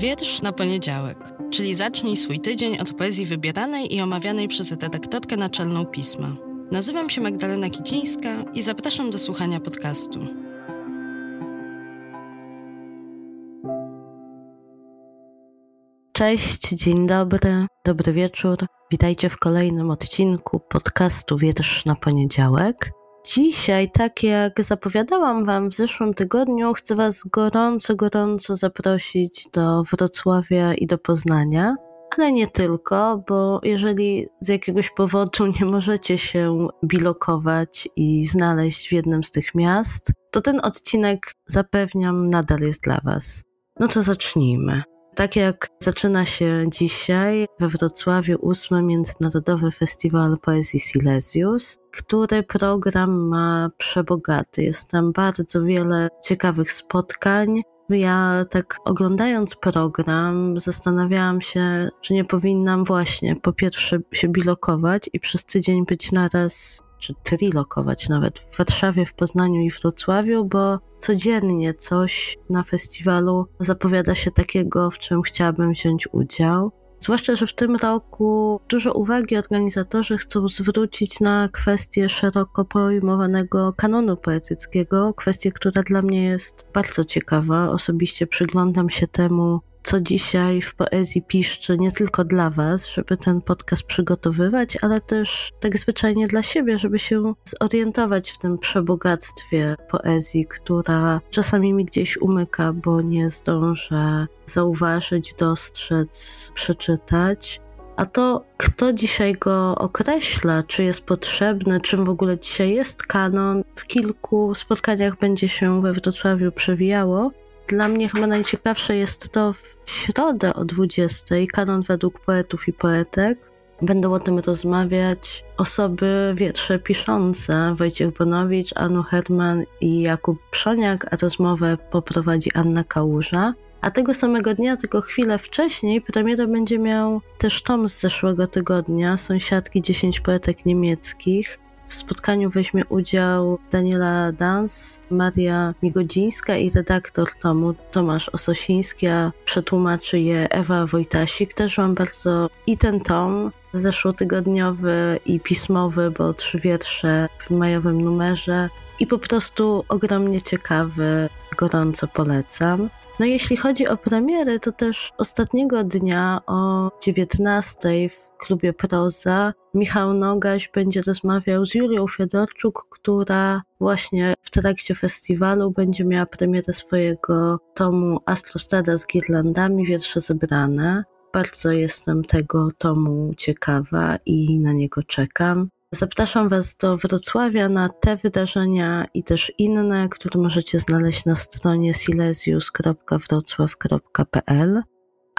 Wiersz na poniedziałek, czyli zacznij swój tydzień od poezji wybieranej i omawianej przez redaktorkę naczelną pisma. Nazywam się Magdalena Kicińska i zapraszam do słuchania podcastu. Cześć, dzień dobry, dobry wieczór. Witajcie w kolejnym odcinku podcastu Wiersz na poniedziałek. Dzisiaj, tak jak zapowiadałam Wam w zeszłym tygodniu, chcę Was gorąco, gorąco zaprosić do Wrocławia i do Poznania. Ale nie tylko, bo jeżeli z jakiegoś powodu nie możecie się bilokować i znaleźć w jednym z tych miast, to ten odcinek zapewniam nadal jest dla Was. No to zacznijmy. Tak jak zaczyna się dzisiaj we Wrocławiu ósmy Międzynarodowy Festiwal Poezji Silesius, który program ma przebogaty. Jest tam bardzo wiele ciekawych spotkań. Ja tak oglądając program zastanawiałam się, czy nie powinnam właśnie po pierwsze się bilokować i przez tydzień być naraz czy trilokować nawet w Warszawie, w Poznaniu i w Wrocławiu, bo codziennie coś na festiwalu zapowiada się takiego, w czym chciałabym wziąć udział. Zwłaszcza, że w tym roku dużo uwagi organizatorzy chcą zwrócić na kwestię szeroko pojmowanego kanonu poetyckiego, kwestię, która dla mnie jest bardzo ciekawa. Osobiście przyglądam się temu co dzisiaj w poezji piszczy nie tylko dla Was, żeby ten podcast przygotowywać, ale też tak zwyczajnie dla siebie, żeby się zorientować w tym przebogactwie poezji, która czasami mi gdzieś umyka, bo nie zdążę zauważyć, dostrzec, przeczytać. A to, kto dzisiaj go określa, czy jest potrzebny, czym w ogóle dzisiaj jest kanon, w kilku spotkaniach będzie się we Wrocławiu przewijało. Dla mnie chyba najciekawsze jest to w środę o 20, kanon według poetów i poetek. Będą o tym rozmawiać osoby wiersze piszące, Wojciech Bonowicz, Anu Herman i Jakub Przoniak, a rozmowę poprowadzi Anna Kałuża. A tego samego dnia, tylko chwilę wcześniej, premierę będzie miał też tom z zeszłego tygodnia, Sąsiadki 10 poetek niemieckich. W spotkaniu weźmie udział Daniela Dans, Maria Migodzińska i redaktor tomu Tomasz Ososiński, a przetłumaczy je Ewa Wojtasik. Też mam bardzo i ten tom zeszłotygodniowy i pismowy, bo trzy wiersze w majowym numerze i po prostu ogromnie ciekawy, gorąco polecam. No jeśli chodzi o premiery, to też ostatniego dnia o 19 w klubie Proza Michał Nogaś będzie rozmawiał z Julią Fiodorczuk, która właśnie w trakcie festiwalu będzie miała premierę swojego tomu Astrostada z girlandami, wiersze zebrane. Bardzo jestem tego tomu ciekawa i na niego czekam. Zapraszam Was do Wrocławia na te wydarzenia i też inne, które możecie znaleźć na stronie silesius.wrocław.pl.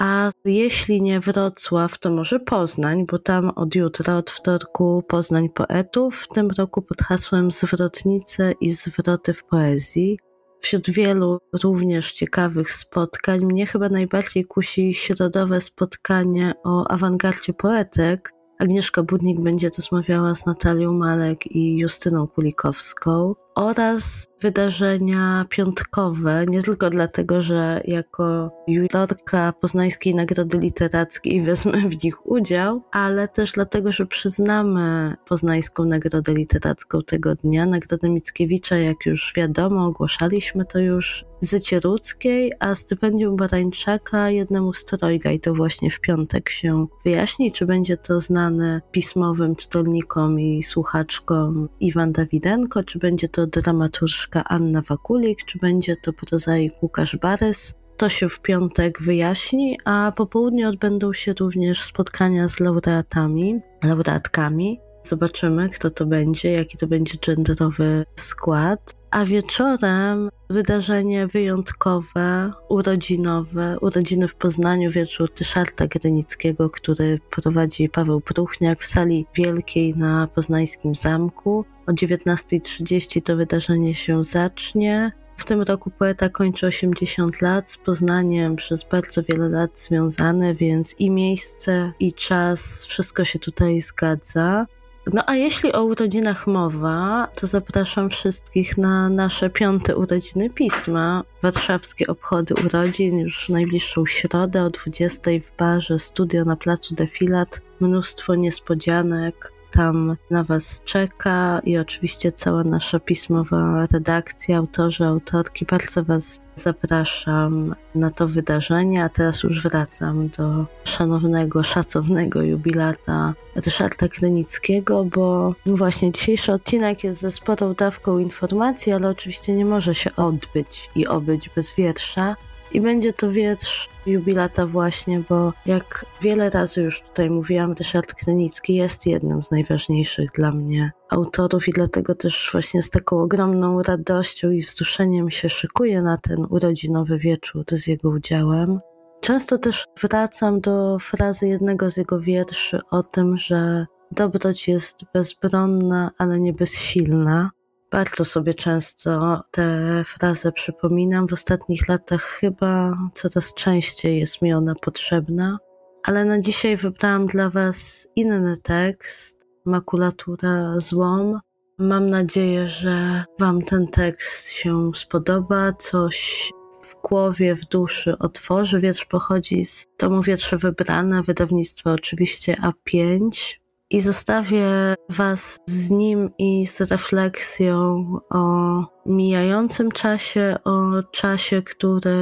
A jeśli nie Wrocław, to może Poznań, bo tam od jutra, od wtorku Poznań Poetów, w tym roku pod hasłem Zwrotnice i zwroty w poezji. Wśród wielu również ciekawych spotkań mnie chyba najbardziej kusi środowe spotkanie o awangardzie poetek, Agnieszka Budnik będzie rozmawiała z Natalią Malek i Justyną Kulikowską oraz wydarzenia piątkowe, nie tylko dlatego, że jako jurorka Poznańskiej Nagrody Literackiej wezmę w nich udział, ale też dlatego, że przyznamy Poznańską Nagrodę Literacką tego dnia, Nagrodę Mickiewicza, jak już wiadomo, ogłaszaliśmy to już Zycie Rudzkiej, a stypendium Barańczaka jednemu z trojga i to właśnie w piątek się wyjaśni, czy będzie to znane pismowym czytelnikom i słuchaczkom Iwan Dawidenko, czy będzie to dramaturżka Anna Wakulik, czy będzie to prozaik Łukasz Barys. To się w piątek wyjaśni, a po południu odbędą się również spotkania z laureatami, laureatkami. Zobaczymy, kto to będzie, jaki to będzie genderowy skład. A wieczorem wydarzenie wyjątkowe, urodzinowe, urodziny w Poznaniu, wieczór Tyszarta Grynickiego, który prowadzi Paweł Pruchniak w sali wielkiej na poznańskim zamku. O 19.30 to wydarzenie się zacznie. W tym roku poeta kończy 80 lat, z Poznaniem przez bardzo wiele lat związany, więc i miejsce, i czas, wszystko się tutaj zgadza. No a jeśli o urodzinach mowa, to zapraszam wszystkich na nasze piąte urodziny pisma. Warszawskie obchody urodzin już najbliższą środę o 20 w barze Studio na placu Defilat. Mnóstwo niespodzianek, tam na Was czeka i oczywiście cała nasza pismowa redakcja, autorzy, autorki. Bardzo Was zapraszam na to wydarzenie, a teraz już wracam do szanownego, szacownego jubilata Ryszarda Krynickiego, bo właśnie dzisiejszy odcinek jest ze sporą dawką informacji, ale oczywiście nie może się odbyć i obyć bez wiersza. I będzie to wiersz jubilata właśnie, bo jak wiele razy już tutaj mówiłam, Ryszard Krynicki jest jednym z najważniejszych dla mnie autorów i dlatego też właśnie z taką ogromną radością i wzruszeniem się szykuję na ten urodzinowy wieczór z jego udziałem. Często też wracam do frazy jednego z jego wierszy o tym, że dobroć jest bezbronna, ale nie bezsilna. Bardzo sobie często tę frazę przypominam. W ostatnich latach chyba coraz częściej jest mi ona potrzebna. Ale na dzisiaj wybrałam dla Was inny tekst, makulatura złom. Mam nadzieję, że Wam ten tekst się spodoba, coś w głowie, w duszy otworzy. Wiersz pochodzi z tomu Wiersze Wybrane, wydawnictwo oczywiście A5 i zostawię Was z nim i z refleksją o mijającym czasie, o czasie, który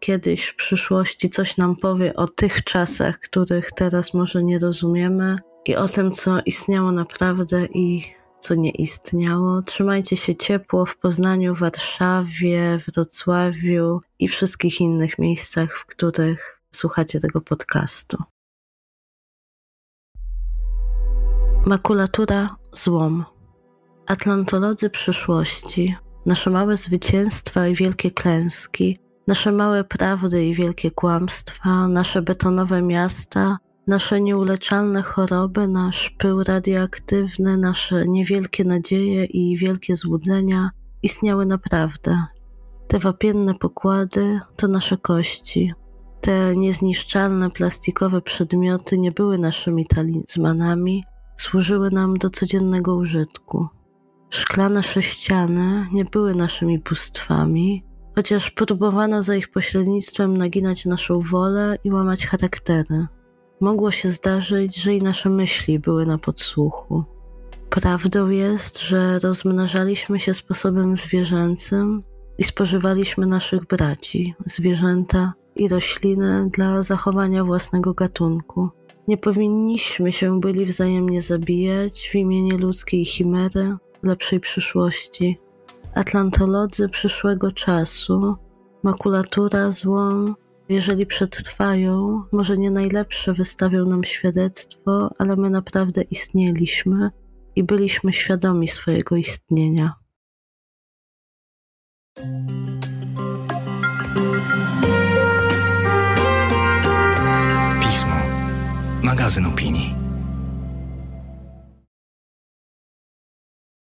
kiedyś w przyszłości coś nam powie o tych czasach, których teraz może nie rozumiemy i o tym, co istniało naprawdę i co nie istniało. Trzymajcie się ciepło w Poznaniu, Warszawie, Wrocławiu i wszystkich innych miejscach, w których słuchacie tego podcastu. Makulatura złom. Atlantolodzy przyszłości, nasze małe zwycięstwa i wielkie klęski, nasze małe prawdy i wielkie kłamstwa, nasze betonowe miasta, nasze nieuleczalne choroby, nasz pył radioaktywny, nasze niewielkie nadzieje i wielkie złudzenia istniały naprawdę. Te wapienne pokłady to nasze kości. Te niezniszczalne plastikowe przedmioty nie były naszymi talizmanami, służyły nam do codziennego użytku. Szklane sześciany nie były naszymi bóstwami, chociaż próbowano za ich pośrednictwem naginać naszą wolę i łamać charaktery. Mogło się zdarzyć, że i nasze myśli były na podsłuchu. Prawdą jest, że rozmnażaliśmy się sposobem zwierzęcym i spożywaliśmy naszych braci, zwierzęta i rośliny dla zachowania własnego gatunku. Nie powinniśmy się byli wzajemnie zabijać w imieniu ludzkiej chimery, lepszej przyszłości. Atlantolodzy przyszłego czasu, makulatura złą, jeżeli przetrwają, może nie najlepsze wystawią nam świadectwo, ale my naprawdę istnieliśmy i byliśmy świadomi swojego istnienia. Magazyn opinii.